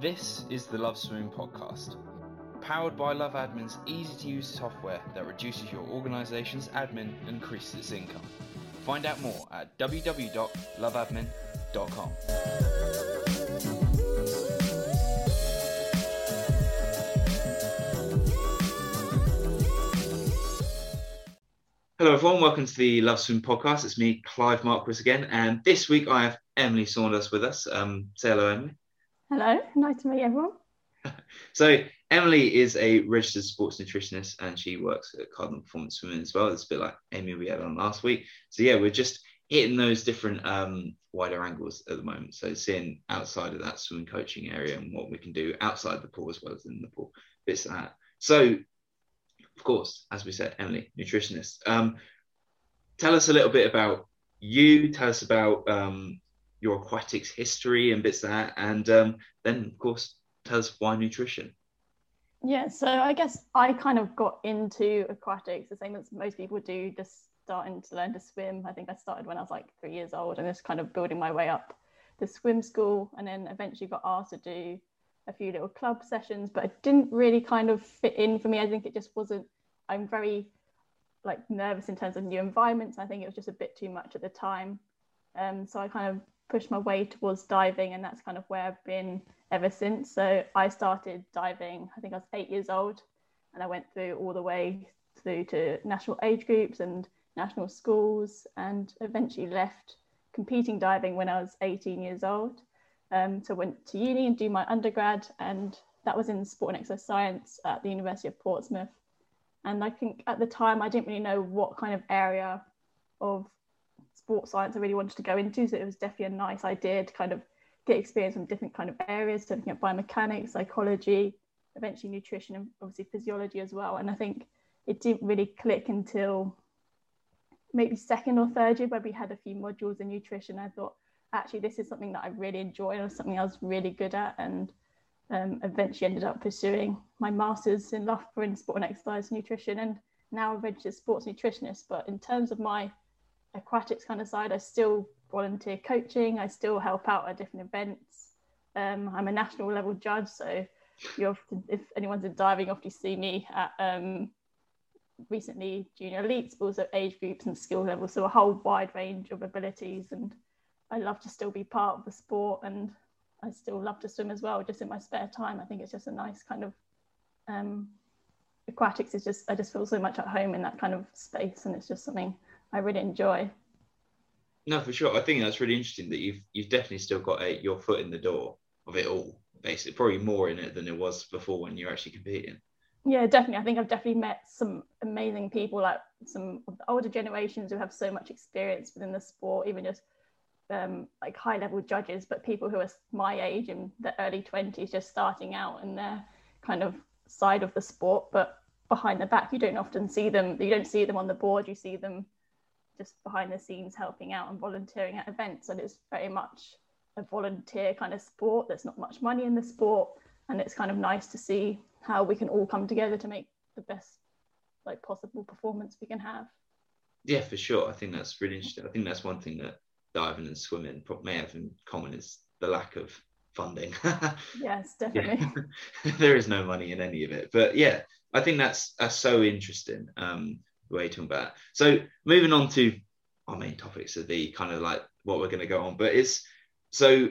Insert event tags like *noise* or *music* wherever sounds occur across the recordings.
This is the Love Swimming Podcast, powered by Love Admin's easy to use software that reduces your organization's admin and increases its income. Find out more at www.loveadmin.com. Hello, everyone. Welcome to the Love Swim podcast. It's me, Clive Marquis, again. And this week I have Emily Saunders with us. Um, say hello, Emily. Hello, nice to meet everyone. *laughs* so, Emily is a registered sports nutritionist and she works at Cardinal Performance Swimming as well. It's a bit like Amy we had on last week. So, yeah, we're just hitting those different um, wider angles at the moment. So, seeing outside of that swimming coaching area and what we can do outside the pool as well as in the pool, bits of that. So, of course, as we said, Emily, nutritionist. Um, tell us a little bit about you. Tell us about um, your aquatics history and bits of that, and um, then, of course, tell us why nutrition. Yeah, so I guess I kind of got into aquatics the same as most people do, just starting to learn to swim. I think I started when I was like three years old and just kind of building my way up to swim school, and then eventually got asked to do a few little club sessions, but it didn't really kind of fit in for me. I think it just wasn't, I'm very like nervous in terms of new environments. I think it was just a bit too much at the time. Um, so I kind of pushed my way towards diving, and that's kind of where I've been ever since. So I started diving, I think I was eight years old, and I went through all the way through to national age groups and national schools, and eventually left competing diving when I was 18 years old. Um, so went to uni and do my undergrad, and that was in sport and exercise science at the University of Portsmouth. And I think at the time I didn't really know what kind of area of sports science I really wanted to go into. So it was definitely a nice idea to kind of get experience from different kind of areas, so looking at biomechanics, psychology, eventually nutrition, and obviously physiology as well. And I think it didn't really click until maybe second or third year where we had a few modules in nutrition. I thought, actually this is something that I really enjoy and something I was really good at and um, eventually ended up pursuing my master's in Loughborough in sport and exercise nutrition and now a registered sports nutritionist. But in terms of my aquatics kind of side, I still volunteer coaching, I still help out at different events. Um, I'm a national level judge, so often, if anyone's in diving, often see me at um, recently junior elites, but also age groups and skill levels, so a whole wide range of abilities and I love to still be part of the sport and I still love to swim as well, just in my spare time. I think it's just a nice kind of um, aquatics is just I just feel so much at home in that kind of space, and it's just something I really enjoy. No, for sure. I think that's really interesting that you've you've definitely still got a, your foot in the door of it all. Basically, probably more in it than it was before when you're actually competing. Yeah, definitely. I think I've definitely met some amazing people, like some of the older generations who have so much experience within the sport, even just um, like high level judges, but people who are my age in the early 20s, just starting out in their kind of side of the sport. But behind the back, you don't often see them. You don't see them on the board. You see them just behind the scenes helping out and volunteering at events. And it's very much a volunteer kind of sport. There's not much money in the sport. And it's kind of nice to see how we can all come together to make the best like possible performance we can have. Yeah, for sure. I think that's really interesting. I think that's one thing that diving and swimming may have in common is the lack of funding. *laughs* yes, definitely. *laughs* There is no money in any of it, but yeah, I think that's that's so interesting. Um, way to about. So moving on to our main topics of the kind of like what we're going to go on, but it's so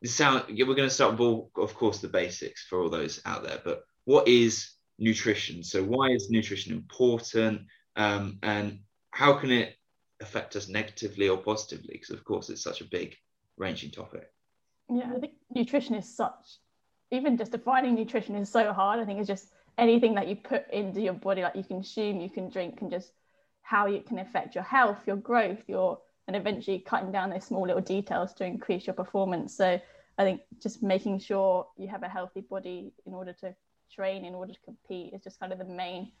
the sound. We're going to start with of course, the basics for all those out there. But what is nutrition? So why is nutrition important? Um, and how can it affect us negatively or positively? Because of course it's such a big ranging topic. Yeah, I think nutrition is such even just defining nutrition is so hard. I think it's just anything that you put into your body, like you consume, you can drink, and just how it can affect your health, your growth, your and eventually cutting down those small little details to increase your performance. So I think just making sure you have a healthy body in order to train, in order to compete, is just kind of the main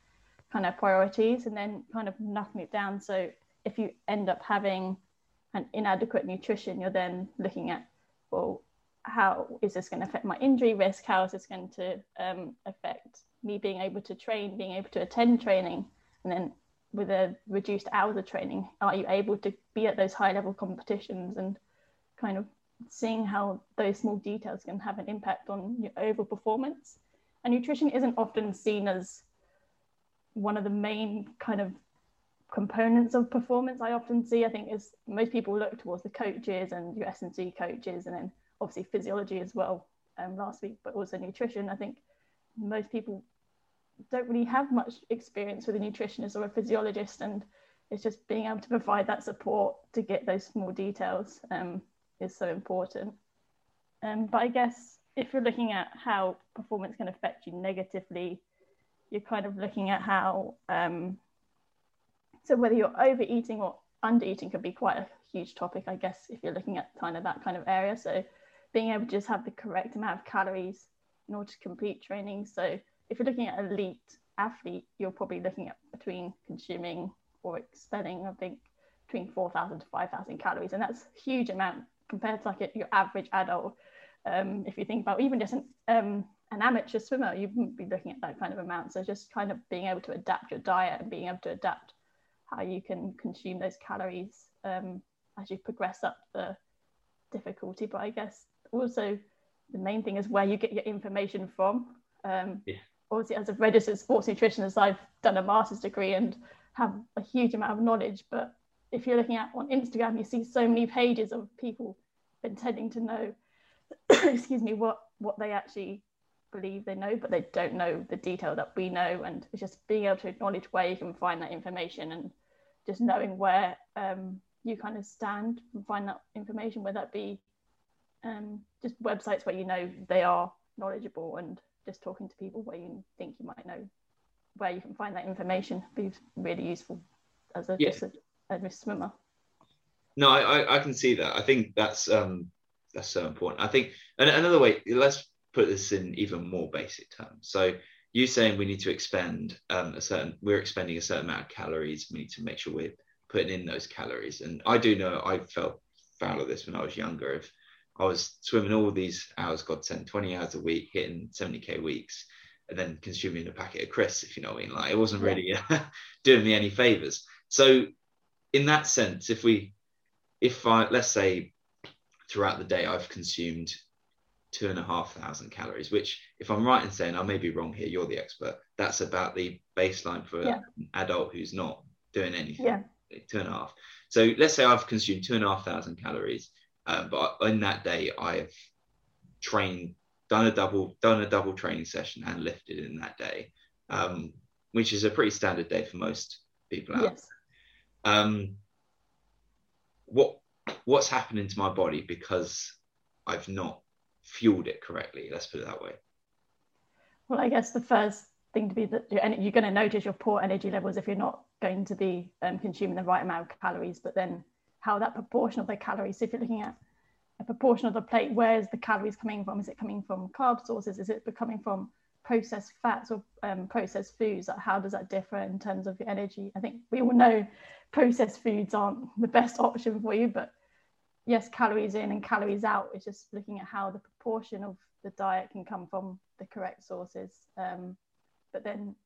kind of priorities, and then kind of knocking it down. So if you end up having an inadequate nutrition, you're then looking at, well, how is this going to affect my injury risk? How is this going to um, affect me being able to train, being able to attend training? And then with a reduced hours of training, are you able to be at those high level competitions and kind of seeing how those small details can have an impact on your overall performance. And nutrition isn't often seen as one of the main kind of components of performance I often see. I think is most people look towards the coaches and your S&C coaches, and then obviously physiology as well um, last week, but also nutrition. I think most people don't really have much experience with a nutritionist or a physiologist, and it's just being able to provide that support to get those small details um, is so important. Um, but I guess if you're looking at how performance can affect you negatively, you're kind of looking at how um, so whether you're overeating or undereating could be quite a huge topic, I guess, if you're looking at kind of that kind of area. So being able to just have the correct amount of calories in order to complete training. So if you're looking at elite athlete, you're probably looking at between consuming or expending, I think, between 4,000 to 5,000 calories. And that's a huge amount compared to like your average adult. Um, if you think about even just an, um, an amateur swimmer, you wouldn't be looking at that kind of amount. So just kind of being able to adapt your diet and being able to adapt how you can consume those calories um, as you progress up the difficulty. But I guess also the main thing is where you get your information from. Um, yeah. Obviously, as a registered sports nutritionist, I've done a master's degree and have a huge amount of knowledge. But if you're looking at on Instagram, you see so many pages of people intending to know, *coughs* excuse me, what what they actually believe they know, but they don't know the detail that we know. And it's just being able to acknowledge where you can find that information and just knowing where um, you kind of stand and find that information, whether that be um, just websites where you know they are knowledgeable and just talking to people where you think you might know where you can find that information be really useful as a, yeah. just a, a swimmer. No, I, I can see that. I think that's um, that's so important. I think and another way, let's put this in even more basic terms. So you saying we need to expend um, a certain we're expending a certain amount of calories we need to make sure we're putting in those calories and i do know i felt foul of this when i was younger if i was swimming all these hours god sent 20 hours a week hitting 70k weeks and then consuming a packet of crisps if you know what i mean like it wasn't really uh, *laughs* doing me any favors so in that sense if we if i let's say throughout the day i've consumed two and a half thousand calories, which, if I'm right in saying, I may be wrong here, you're the expert. That's about the baseline for yeah. an adult who's not doing anything. Yeah. Two and a half. So let's say I've consumed two and a half thousand calories, um, but in that day I've trained, done a double, done a double training session and lifted in that day, um, which is a pretty standard day for most people out. Yes. Um, what what's happening to my body because I've not fueled it correctly. Let's put it that way. Well, I guess the first thing to be that you're, you're going to notice your poor energy levels if you're not going to be um, consuming the right amount of calories, but then how that proportion of the calories, so if you're looking at a proportion of the plate, where is the calories coming from? Is it coming from carb sources? Is it coming from processed fats or um, processed foods? How does that differ in terms of your energy? I think we all know processed foods aren't the best *laughs* option for you, but yes, calories in and calories out is just looking at how the proportion of the diet can come from the correct sources. Um, but then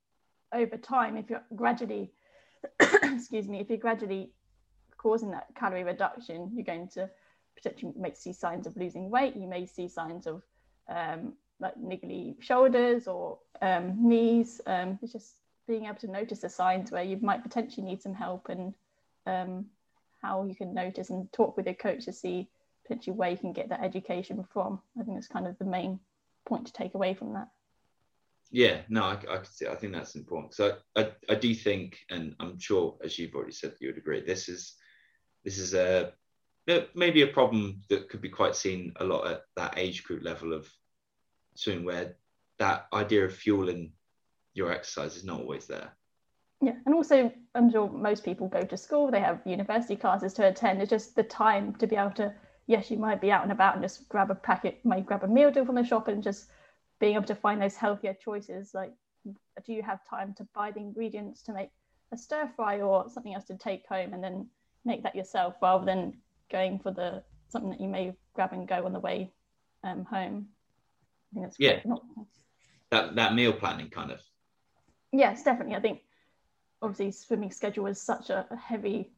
over time, if you're gradually, *coughs* excuse me, if you're gradually causing that calorie reduction, you're going to potentially make see signs of losing weight. You may see signs of um, like niggly shoulders or um, knees. Um, it's just being able to notice the signs where you might potentially need some help and um, how you can notice and talk with your coach to see potentially where you can get that education from. I think that's kind of the main point to take away from that. Yeah, no, I, I can see. I think that's important. So I, I do think, and I'm sure, as you've already said, you would agree. This is this is a maybe a problem that could be quite seen a lot at that age group level of swimming, where that idea of fueling your exercise is not always there. Yeah, and also I'm sure most people go to school, they have university classes to attend. It's just the time to be able to, yes, you might be out and about and just grab a packet, might grab a meal deal from the shop and just being able to find those healthier choices. Like, do you have time to buy the ingredients to make a stir fry or something else to take home and then make that yourself rather than going for the something that you may grab and go on the way um, home? I think that's yeah. Not... That that meal planning kind of. Yes, definitely. I think obviously swimming schedule is such a, a heavy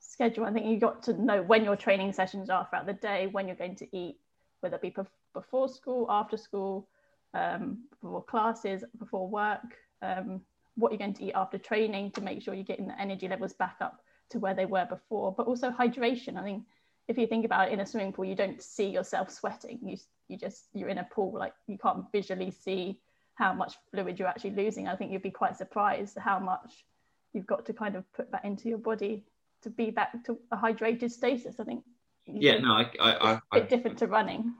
schedule. I think you got to know when your training sessions are throughout the day, when you're going to eat, whether it be before school, after school, um, before classes, before work, um, what you're going to eat after training to make sure you're getting the energy levels back up to where they were before, but also hydration. I think if you think about it in a swimming pool, you don't see yourself sweating. You, you just, you're in a pool, like you can't visually see how much fluid you're actually losing. I think you'd be quite surprised how much you've got to kind of put that into your body to be back to a hydrated status. I think. Yeah, no, I, I, I, a bit different to running.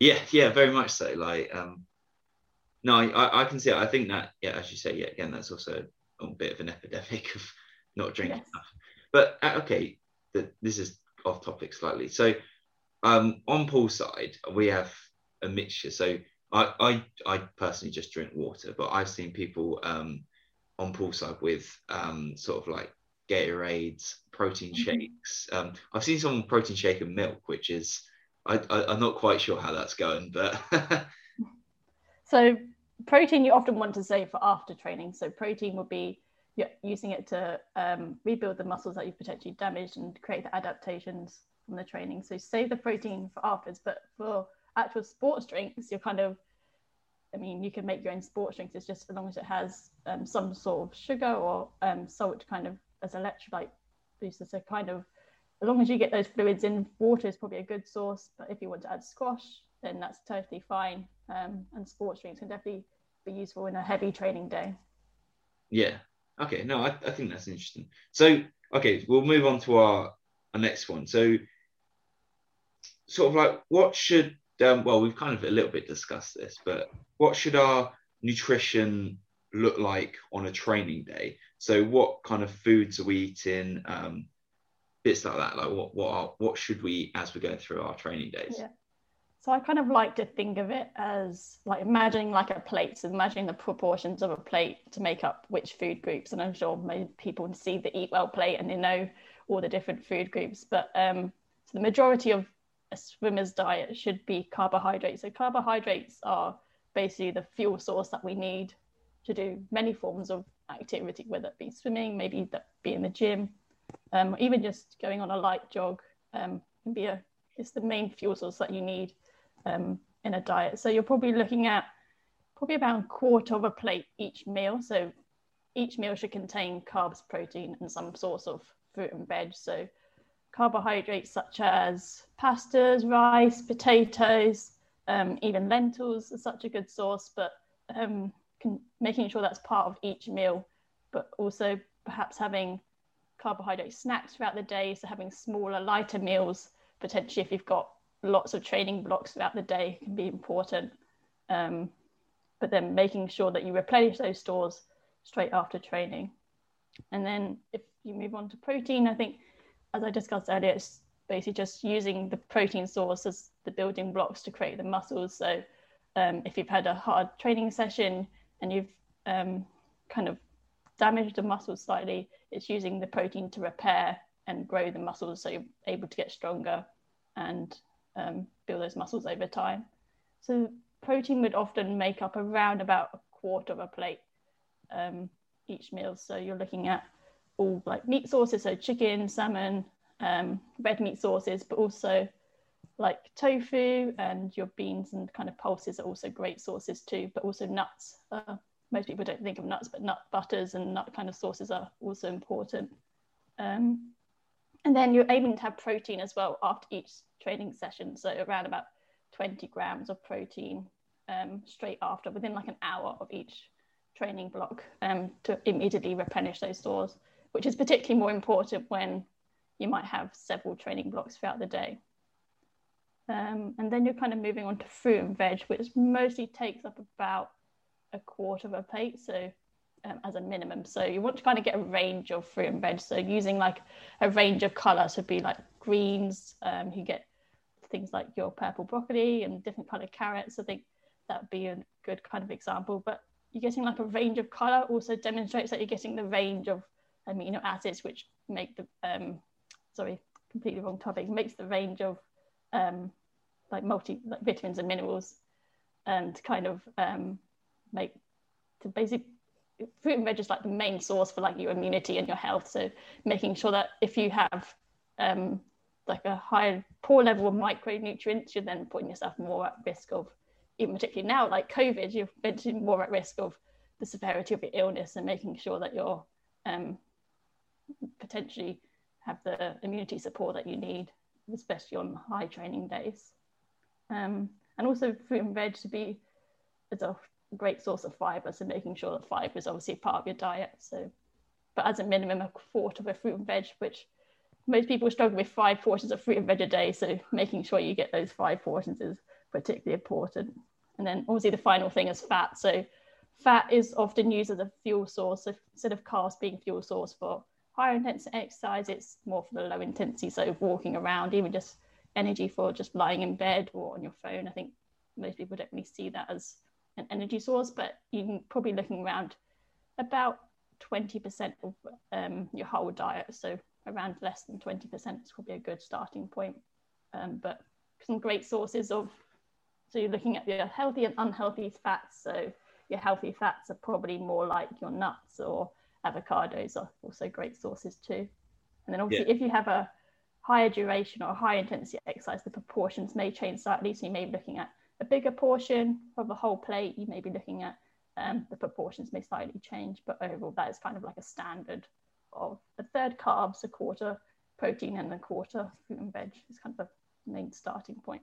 Yeah, yeah, very much so. Like, um, no, I, I can see it. I think that, yeah, as you say, yeah, again, that's also a bit of an epidemic of not drinking yes. enough. But uh, okay, the, this is off topic slightly. So, um, on poolside, we have a mixture. So, I, I, I personally just drink water, but I've seen people um, on poolside with um, sort of like Gatorades, protein mm-hmm. shakes. Um, I've seen some protein shake and milk, which is I, I, am not quite sure how that's going, but *laughs* so protein you often want to save for after training. So protein would be you're using it to um, rebuild the muscles that you've potentially damaged and create the adaptations from the training. So save the protein for afterwards, but for actual sports drinks, you're kind of I mean, you can make your own sports drinks. It's just as long as it has um, some sort of sugar or um, salt kind of as electrolyte booster. So kind of as long as you get those fluids in, water is probably a good source. But if you want to add squash, then that's totally fine. Um, and sports drinks can definitely be useful in a heavy training day. Yeah. Okay. No, I, I think that's interesting. So okay, we'll move on to our, our next one. So sort of like what should um, well we've kind of a little bit discussed this, but what should our nutrition look like on a training day? So what kind of foods are we eating? Um, bits like that. Like what what are, what should we eat as we're going through our training days? Yeah. So I kind of like to think of it as like imagining like a plate, so imagining the proportions of a plate to make up which food groups. And I'm sure many people see the Eat Well plate and they know all the different food groups. But um, so the majority of a swimmer's diet should be carbohydrates. So carbohydrates are basically the fuel source that we need to do many forms of activity, whether it be swimming, maybe that be in the gym, um, even just going on a light jog um, can be a it's the main fuel source that you need um, in a diet. So you're probably looking at probably about a quarter of a plate each meal. So each meal should contain carbs, protein, and some source of fruit and veg. So carbohydrates such as pastas, rice, potatoes, um, even lentils are such a good source, but um, can, making sure that's part of each meal, but also perhaps having carbohydrate snacks throughout the day. So having smaller, lighter meals, potentially if you've got lots of training blocks throughout the day can be important. Um, but then making sure that you replenish those stores straight after training. And then if you move on to protein, I think, as I discussed earlier, it's basically just using the protein source as the building blocks to create the muscles. So um, if you've had a hard training session and you've um, kind of damaged the muscles slightly, it's using the protein to repair and grow the muscles so you're able to get stronger and um, build those muscles over time. So protein would often make up around about a quarter of a plate um, each meal. So you're looking at all like meat sources, so chicken, salmon, um, red meat sources, but also like tofu and your beans and kind of pulses are also great sources too, but also nuts. Uh, most people don't think of nuts, but nut butters and nut kind of sources are also important. Um, and then you're aiming to have protein as well after each training session. So around about 20 grams of protein um, straight after, within like an hour of each training block um, to immediately replenish those stores, which is particularly more important when you might have several training blocks throughout the day. Um, and then you're kind of moving on to fruit and veg, which mostly takes up about a quarter of a plate. So um, as a minimum. So you want to kind of get a range of fruit and veg. So using like a range of colours would be like greens. Um, you get things like your purple broccoli and different coloured carrots. I think that would be a good kind of example. But you're getting like a range of colour also demonstrates that you're getting the range of amino acids which make the um, sorry completely wrong topic makes the range of um, like multi like vitamins and minerals and kind of um, make to basically fruit and veg is like the main source for like your immunity and your health. So making sure that if you have um, like a high poor level of micronutrients, you're then putting yourself more at risk of, even particularly now, like COVID, you're been more at risk of the severity of your illness and making sure that you're um, potentially have the immunity support that you need, especially on high training days. Um, and also fruit and veg to be is a great source of fiber, so making sure that fiber is obviously part of your diet. So, but as a minimum, a quarter of a fruit and veg, which most people struggle with five portions of fruit and veg a day. So making sure you get those five portions is particularly important. And then obviously the final thing is fat. So fat is often used as a fuel source. So instead of carbs being fuel source for higher intensity exercise, it's more for the low intensity. So walking around, even just energy for just lying in bed or on your phone. I think most people don't really see that as an energy source, but you can probably looking around about 20% of um, your whole diet. So around less than 20% is probably a good starting point. Um, but some great sources of, so you're looking at your healthy and unhealthy fats. So your healthy fats are probably more like your nuts or avocados are also great sources too. And then obviously yeah. if you have a higher duration or high intensity exercise, the proportions may change slightly. So you may be looking at a bigger portion of the whole plate. You may be looking at um, the proportions may slightly change, but overall that is kind of like a standard of a third carbs, a quarter protein, and a quarter fruit and veg is kind of the main starting point.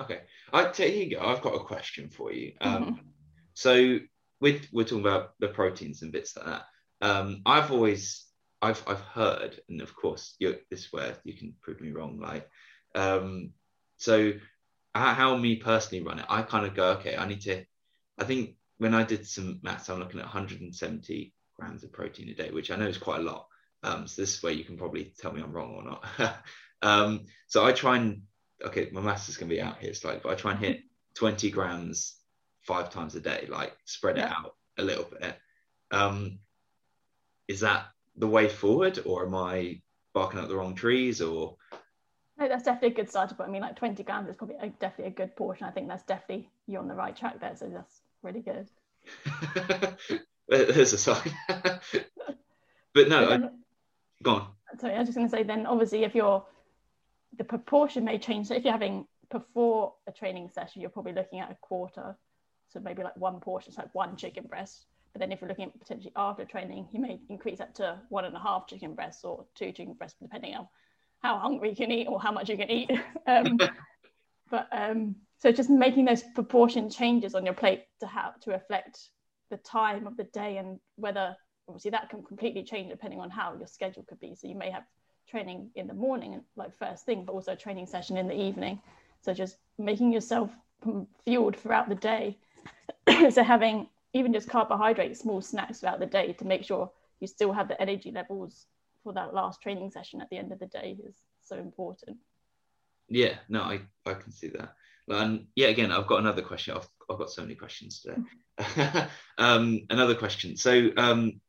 Okay, I tell you, I've got a question for you. Um, mm-hmm. So with we're talking about the proteins and bits like that. Um, I've always I've I've heard, and of course, this is where you can prove me wrong. Like, um, so how, how me personally run it, I kind of go, okay, I need to. I think when I did some maths, I'm looking at 170 grams of protein a day, which I know is quite a lot. Um, so this is where you can probably tell me I'm wrong or not. *laughs* um, so I try and okay, my maths is going to be out here slightly, but I try and hit *laughs* 20 grams five times a day, like spread it out a little bit. Um, is that the way forward, or am I barking up the wrong trees, or? No, that's definitely a good starter point. I mean, like 20 grams is probably a, definitely a good portion. I think that's definitely you're on the right track there. So that's really good. *laughs* There's a sign. *laughs* but no, I, go on. Sorry, I was just going to say then obviously if you're, the proportion may change. So if you're having before a training session, you're probably looking at a quarter. So maybe like one portion, it's like one chicken breast. But then if you're looking at potentially after training, you may increase that to one and a half chicken breasts or two chicken breasts, depending on how hungry you can eat or how much you can eat. *laughs* Um, *laughs* but um, so just making those proportion changes on your plate to have to reflect the time of the day and whether obviously that can completely change depending on how your schedule could be. So you may have training in the morning, like first thing, but also a training session in the evening. So just making yourself fueled throughout the day. *clears throat* so having even just carbohydrates, small snacks throughout the day to make sure you still have the energy levels for that last training session at the end of the day is so important. Yeah, no, I, I can see that. And yeah, again, I've got another question. I've, I've got so many questions today. *laughs* um, another question. So, um,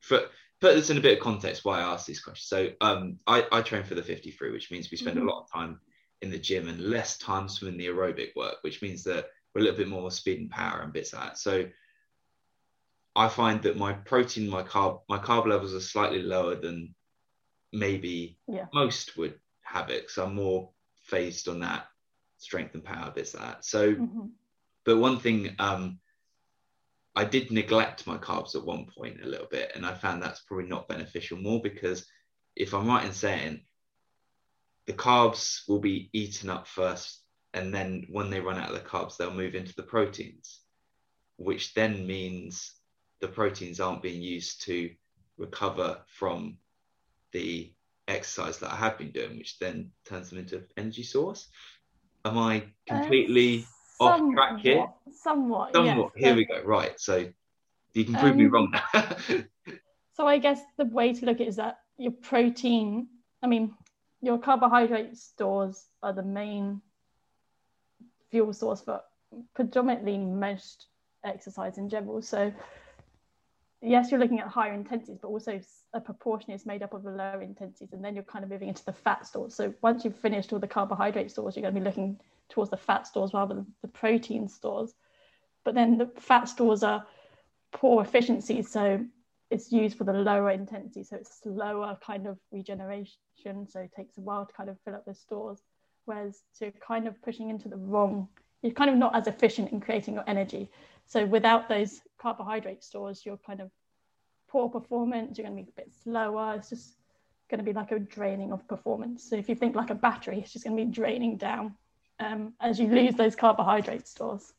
for put this in a bit of context, why I asked these questions. So, um, I, I train for the 53, which means we spend mm-hmm. a lot of time in the gym and less time doing the aerobic work, which means that we're a little bit more speed and power and bits like that. So, I find that my protein, my carb, my carb levels are slightly lower than maybe yeah. most would have it. So I'm more phased on that strength and power like that. So, mm-hmm. but one thing um, I did neglect my carbs at one point a little bit, and I found that's probably not beneficial more because if I'm right in saying the carbs will be eaten up first, and then when they run out of the carbs, they'll move into the proteins, which then means the proteins aren't being used to recover from the exercise that I have been doing, which then turns them into energy source. Am I completely uh, off track here? Somewhat. Somewhat. Yes. Here we go. Right. So you can prove um, me wrong now. *laughs* so I guess the way to look at it is that your protein, I mean, your carbohydrate stores are the main fuel source for predominantly most exercise in general. So yes, you're looking at higher intensities, but also a proportion is made up of the lower intensities, and then you're kind of moving into the fat stores. So once you've finished all the carbohydrate stores, you're going to be looking towards the fat stores rather than the protein stores. But then the fat stores are poor efficiency. So it's used for the lower intensity, so it's slower kind of regeneration. So it takes a while to kind of fill up the stores. Whereas to kind of pushing into the wrong, you're kind of not as efficient in creating your energy. So without those carbohydrate stores, you're kind of poor performance. You're going to be a bit slower. It's just going to be like a draining of performance. So if you think like a battery, it's just going to be draining down um, as you lose those carbohydrate stores.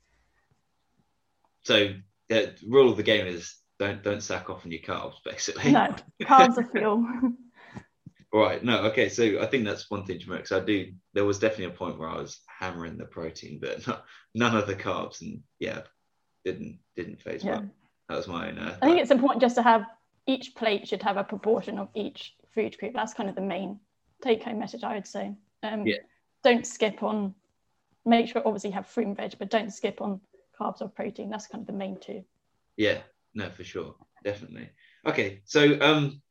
So the rule of the game is don't don't sack off on your carbs, basically. No, *laughs* carbs are fuel. *laughs* right. No. Okay. So I think that's one thing to remember. Because I do. There was definitely a point where I was hammering the protein, but *laughs* not, none of the carbs, and yeah, didn't didn't phase yeah. well. That was my own. Uh, I think it's important just to have each plate should have a proportion of each food group. That's kind of the main take home message I would say. Um, yeah. Don't skip on. Make sure obviously you have fruit and veg, but don't skip on carbs or protein. That's kind of the main two. Yeah, no, for sure, definitely. Okay, so um,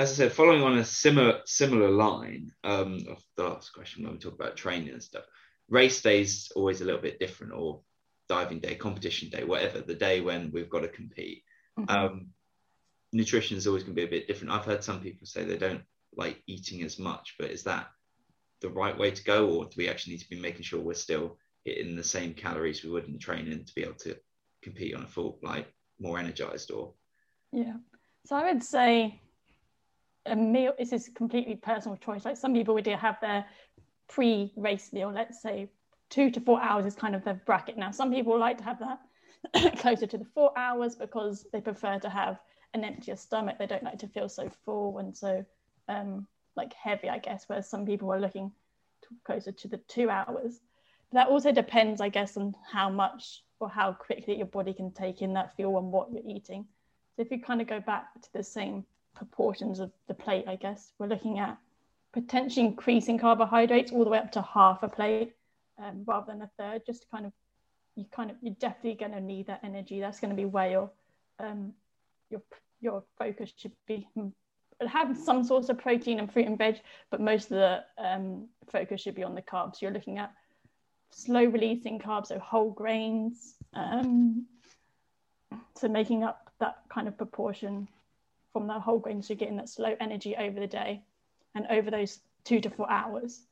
as I said, following on a similar similar line um, of the last question when we talk about training and stuff, race days always a little bit different, or diving day, competition day, whatever the day when we've got to compete. Mm-hmm. Um, nutrition is always going to be a bit different. I've heard some people say they don't like eating as much, but is that the right way to go, or do we actually need to be making sure we're still hitting the same calories we would in training to be able to compete on a full like more energized or yeah so i would say a meal this is completely personal choice. Like some people would have their pre-race meal let's say two to four hours is kind of the bracket. Now some people like to have that *coughs* closer to the four hours because they prefer to have an emptier stomach. They don't like to feel so full and so um, like heavy i guess whereas some people are looking closer to the two hours. But that also depends, I guess, on how much or how quickly your body can take in that fuel and what you're eating. So if you kind of go back to the same proportions of the plate, I guess we're looking at potentially increasing carbohydrates all the way up to half a plate um, rather than a third, just to kind of you kind of you're definitely going to need that energy. That's going to be where your um, your your focus should be. Have some source of protein and fruit and veg, but most of the um, focus should be on the carbs. You're looking at slow releasing carbs, so whole grains. Um, so making up that kind of proportion from the whole grains, you're getting that slow energy over the day and over those two to four hours.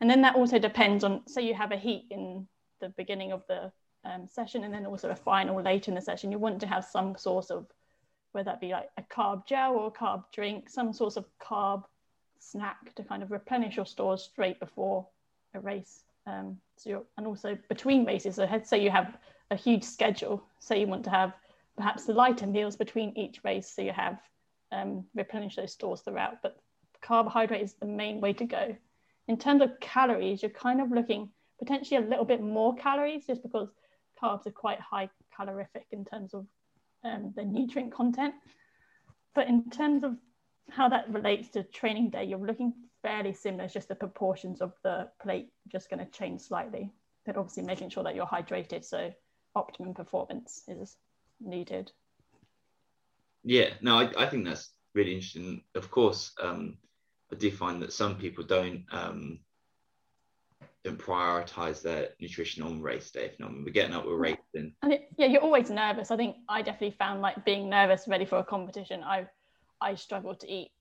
And then that also depends on, say you have a heat in the beginning of the um, session and then also a final later in the session, you want to have some source of, whether that be like a carb gel or a carb drink, some source of carb snack to kind of replenish your stores straight before a race. Um, so and also between races, so say you have a huge schedule, say you want to have perhaps the lighter meals between each race, so you have um, replenish those stores throughout. But carbohydrate is the main way to go. In terms of calories, you're kind of looking potentially a little bit more calories just because carbs are quite high calorific in terms of um, the nutrient content. But in terms of how that relates to training day, you're looking fairly similar. It's just the proportions of the plate just going to change slightly. But obviously, making sure that you're hydrated so optimum performance is needed. Yeah, no, I, I think that's really interesting. Of course, um, I do find that some people don't um, don't prioritize their nutrition on race day. If not, we're getting up, we're racing. And it, yeah, you're always nervous. I think I definitely found like being nervous, ready for a competition. I I struggle to eat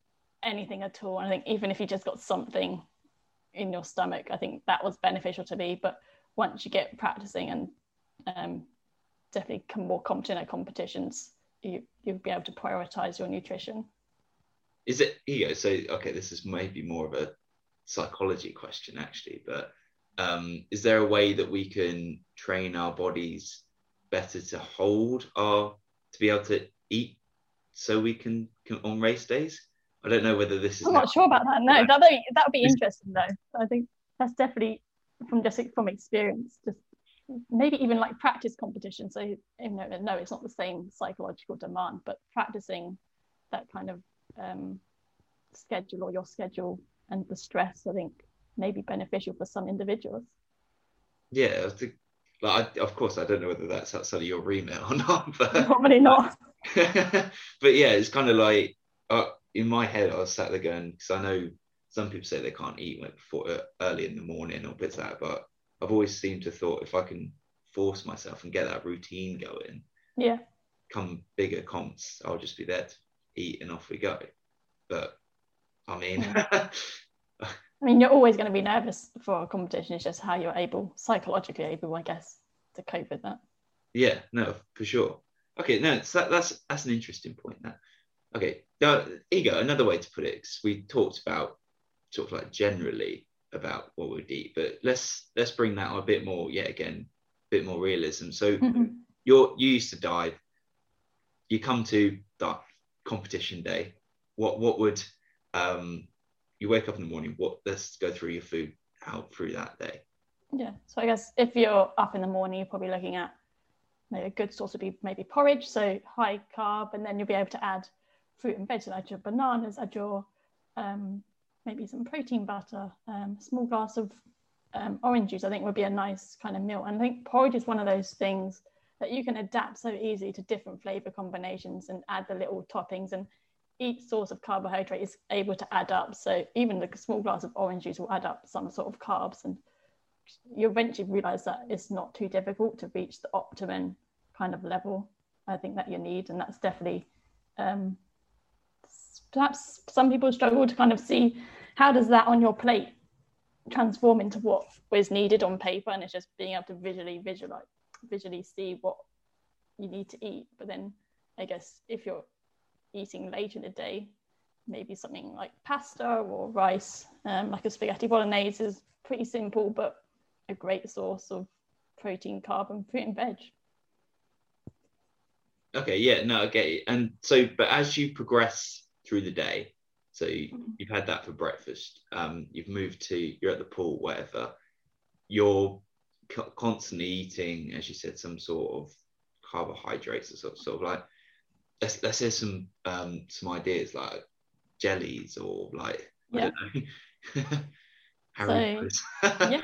anything at all. And I think even if you just got something in your stomach, I think that was beneficial to me. But once you get practicing and um, definitely become more competent at competitions, you you'll be able to prioritize your nutrition. Is it ego? So okay, this is maybe more of a psychology question actually, but um, is there a way that we can train our bodies better to hold our to be able to eat so we can, can on race days? I don't know whether this is. I'm not sure about that. No, that would that would be interesting though. I think that's definitely from just from experience, just maybe even like practice competition. So you know, no, it's not the same psychological demand, but practicing that kind of um, schedule or your schedule and the stress, I think, may be beneficial for some individuals. Yeah, I think. Like, I, of course, I don't know whether that's outside of your remit or *laughs* not, but *laughs* probably not. *laughs* but yeah, it's kind of like uh, in my head, I was sat there going because I know some people say they can't eat like before uh, early in the morning or bits like that, but I've always seemed to thought if I can force myself and get that routine going, yeah, come bigger comps, I'll just be there to eat and off we go. But I mean, *laughs* I mean, you're always going to be nervous for a competition. It's just how you're able, psychologically able, I guess, to cope with that. Yeah, no, for sure. Okay, no, that, that's that's an interesting point. That okay, now, ego. Another way to put it, because we talked about sort of like generally about what we'd eat, but let's let's bring that a bit more. Yeah, again, a bit more realism. So Mm-hmm. you're you used to dive. You come to that competition day. What what would um you wake up in the morning? What let's go through your food out through that day. Yeah. So I guess if you're up in the morning, you're probably looking at maybe a good source would be maybe porridge, so high carb, and then you'll be able to add fruit and veg, so add your bananas, add your um, maybe some protein butter, um, a small glass of um, orange juice. I think would be a nice kind of meal. And I think porridge is one of those things that you can adapt so easily to different flavor combinations and add the little toppings and each source of carbohydrate is able to add up. So even the small glass of orange juice will add up some sort of carbs and you eventually realize that it's not too difficult to reach the optimum kind of level I think that you need. And that's definitely um, perhaps some people struggle to kind of see how does that on your plate transform into what was needed on paper and it's just being able to visually visualize visually see what you need to eat but then i guess if you're eating late in the day maybe something like pasta or rice um, like a spaghetti bolognese is pretty simple but a great source of protein carb and fruit and veg Okay, yeah, no, I get it. And so, but as you progress through the day, so you, Mhm. you've had that for breakfast, um, you've moved to, you're at the pool, whatever, you're co- constantly eating, as you said, some sort of carbohydrates or sort, sort of like, let's, let's hear some, um, some ideas like jellies or like, Yeah. I don't know. *laughs* Haribo's. yeah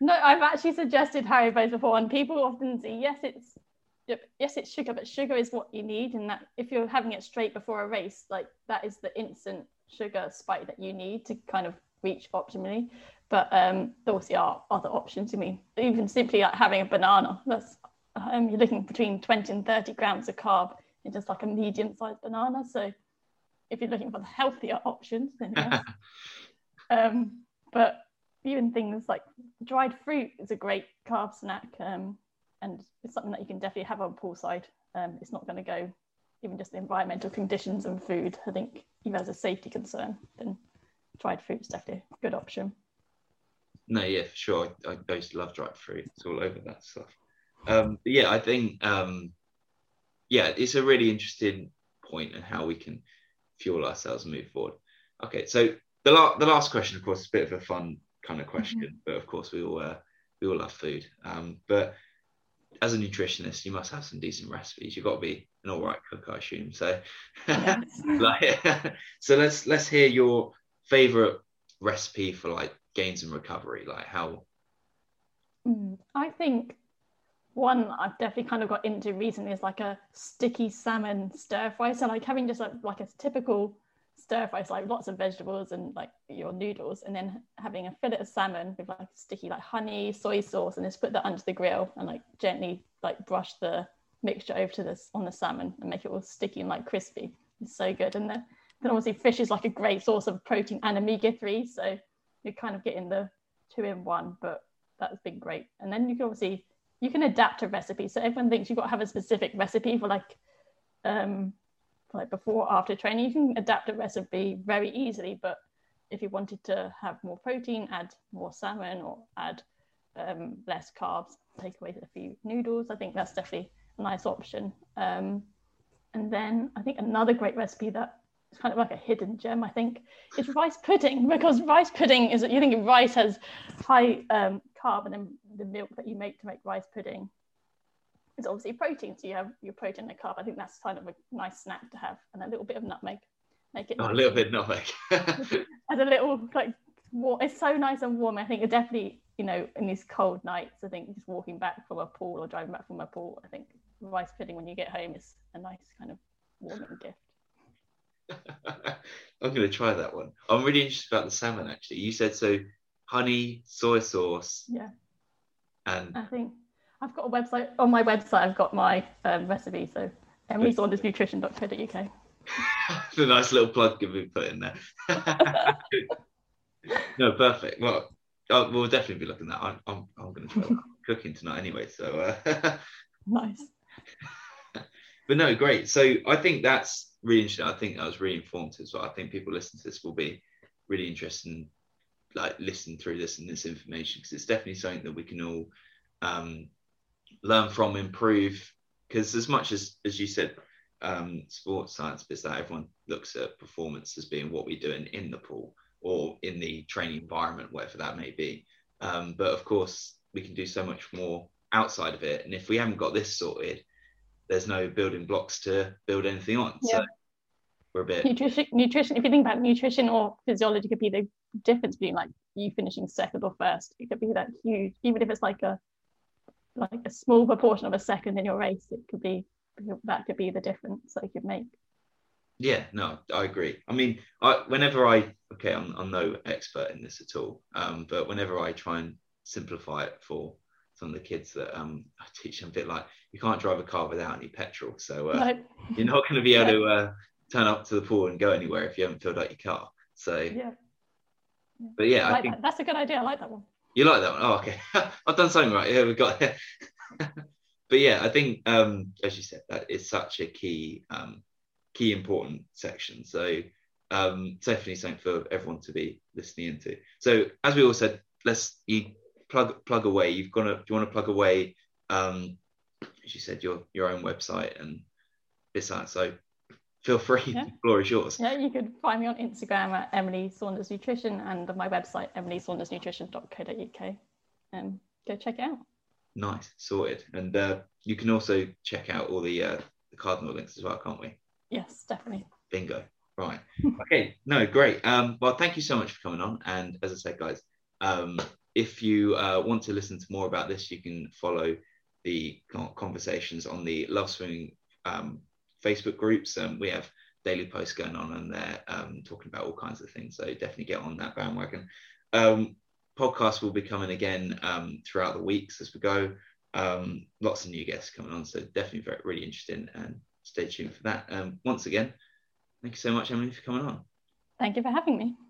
no i've actually suggested haribos before and people often say yes it's yes it's sugar but sugar is what you need and that if you're having it straight before a race like that is the instant sugar spike that you need to kind of reach optimally. But um there obviously are other options i mean. Even simply like having a banana that's um, you're looking between 20 and 30 grams of carb in just like a medium sized banana. So if you're looking for the healthier options then yes. *laughs* Um, but even things like dried fruit is a great carb snack. Um, and it's something that you can definitely have on poolside um, it's not going to go even just the environmental conditions and food i think even as a safety concern then dried fruit is definitely a good option No, yeah, for sure. I, I used to love dried fruit. It's all over that stuff. Um, but yeah, I think um, yeah, it's a really interesting point and how we can fuel ourselves and move forward. Okay, so the la- the last question, of course, is a bit of a fun kind of question, but of course we all uh, we all love food. Um, but as a nutritionist, you must have some decent recipes. You've got to be an all right cook, I assume. So, Yes. *laughs* like, *laughs* so let's let's hear your favorite recipe for like gains and recovery. Like how Mm, I think one I've definitely kind of got into recently is like a sticky salmon stir fry. So like having just like, like a typical stir fry, so like lots of vegetables and like your noodles, and then having a fillet of salmon with like sticky like honey, soy sauce, and just put that under the grill and like gently like brush the mixture over to this on the salmon and make it all sticky and like crispy. It's so good. And then then obviously fish is like a great source of protein and omega three, so you're kind of getting the two in one, but that's been great. And then you can obviously you can adapt a recipe. So everyone thinks you've got to have a specific recipe for like um like before or after training. You can adapt a recipe very easily, but if you wanted to have more protein, add more salmon or add um, less carbs, take away a few noodles. I think that's definitely a nice option. Um, and then I think another great recipe that is kind of like a hidden gem, I think, is rice pudding *laughs* because rice pudding is you think rice has high um, carb and then the milk that you make to make rice pudding is obviously protein. So you have your protein and carb. I think that's kind of a nice snack to have and a little bit of nutmeg. Make it oh, a little bit nutmeg. *laughs* as a little like warm, it's so nice and warm. I think it definitely, you know, in these cold nights, I think just walking back from a pool or driving back from a pool, I think rice pudding when you get home is a nice kind of warming gift. *laughs* I'm going to try that one. I'm really interested about the salmon. Actually, you said so. Honey, soy sauce, Yeah. and I think I've got a website on my website. I've got my um, recipe, so emilysaundersnutrition.co.uk. *laughs* the nice little plug we put in there. *laughs* no, perfect. Well, oh, we'll definitely be looking at that. I'm, I'm, I'm going to try cooking tonight anyway. So uh, *laughs* nice. but no, great. So I think that's really interesting. I think that was really informative as well. I think people listening to this will be really interested in like listening through this and this information because it's definitely something that we can all um, learn from, improve. Because as much as as you said, um, sports science is that everyone looks at performance as being what we do in, in the pool or in the training environment, whatever that may be. Um, but of course, we can do so much more outside of it. And if we haven't got this sorted, there's no building blocks to build anything on. Yeah. So we're a bit nutrition. Nutrition. If you think about nutrition or physiology, could be the difference between like you finishing second or first. It could be that huge, even if it's like a like a small proportion of a second in your race. It could be that could be the difference that you could make. Yeah, no, I agree. I mean, I whenever I okay, I'm, I'm no expert in this at all, um, but whenever I try and simplify it for some of the kids that um, I teach them a bit like you can't drive a car without any petrol, so uh, no. you're not going to be able yeah. to uh, turn up to the pool and go anywhere if you haven't filled out your car. So yeah, but yeah, I, like think that. that's a good idea. I like that one. You like that one? Oh, okay. *laughs* I've done something right. Yeah, we got it. *laughs* but yeah, I think um, as you said, that is such a key, um, key important section. So um, definitely something for everyone to be listening into. So as we all said, let's you plug plug away. You've got to. Do you want to plug away? Um, as you said, your your own website and this that. So feel free. Yeah. The floor is yours. Yeah, you could find me on Instagram at Emily Saunders Nutrition and my website emilysaundersnutrition.co.uk. Um, go check it out. Nice, sorted. And uh, you can also check out all the uh, the cardinal links as well, can't we? Yes, definitely. Bingo. Right. *laughs* okay. No, great. Um, well, thank you so much for coming on. And as I said, guys, um, if you uh, want to listen to more about this, you can follow the conversations on the Love Swimming um, Facebook groups. Um, we have daily posts going on and they're um, talking about all kinds of things. So definitely get on that bandwagon. Um, podcasts will be coming again um, throughout the weeks as we go. Um, lots of new guests coming on, so definitely very really interesting and stay tuned for that. Um, once again, thank you so much, Emily, for coming on. Thank you for having me.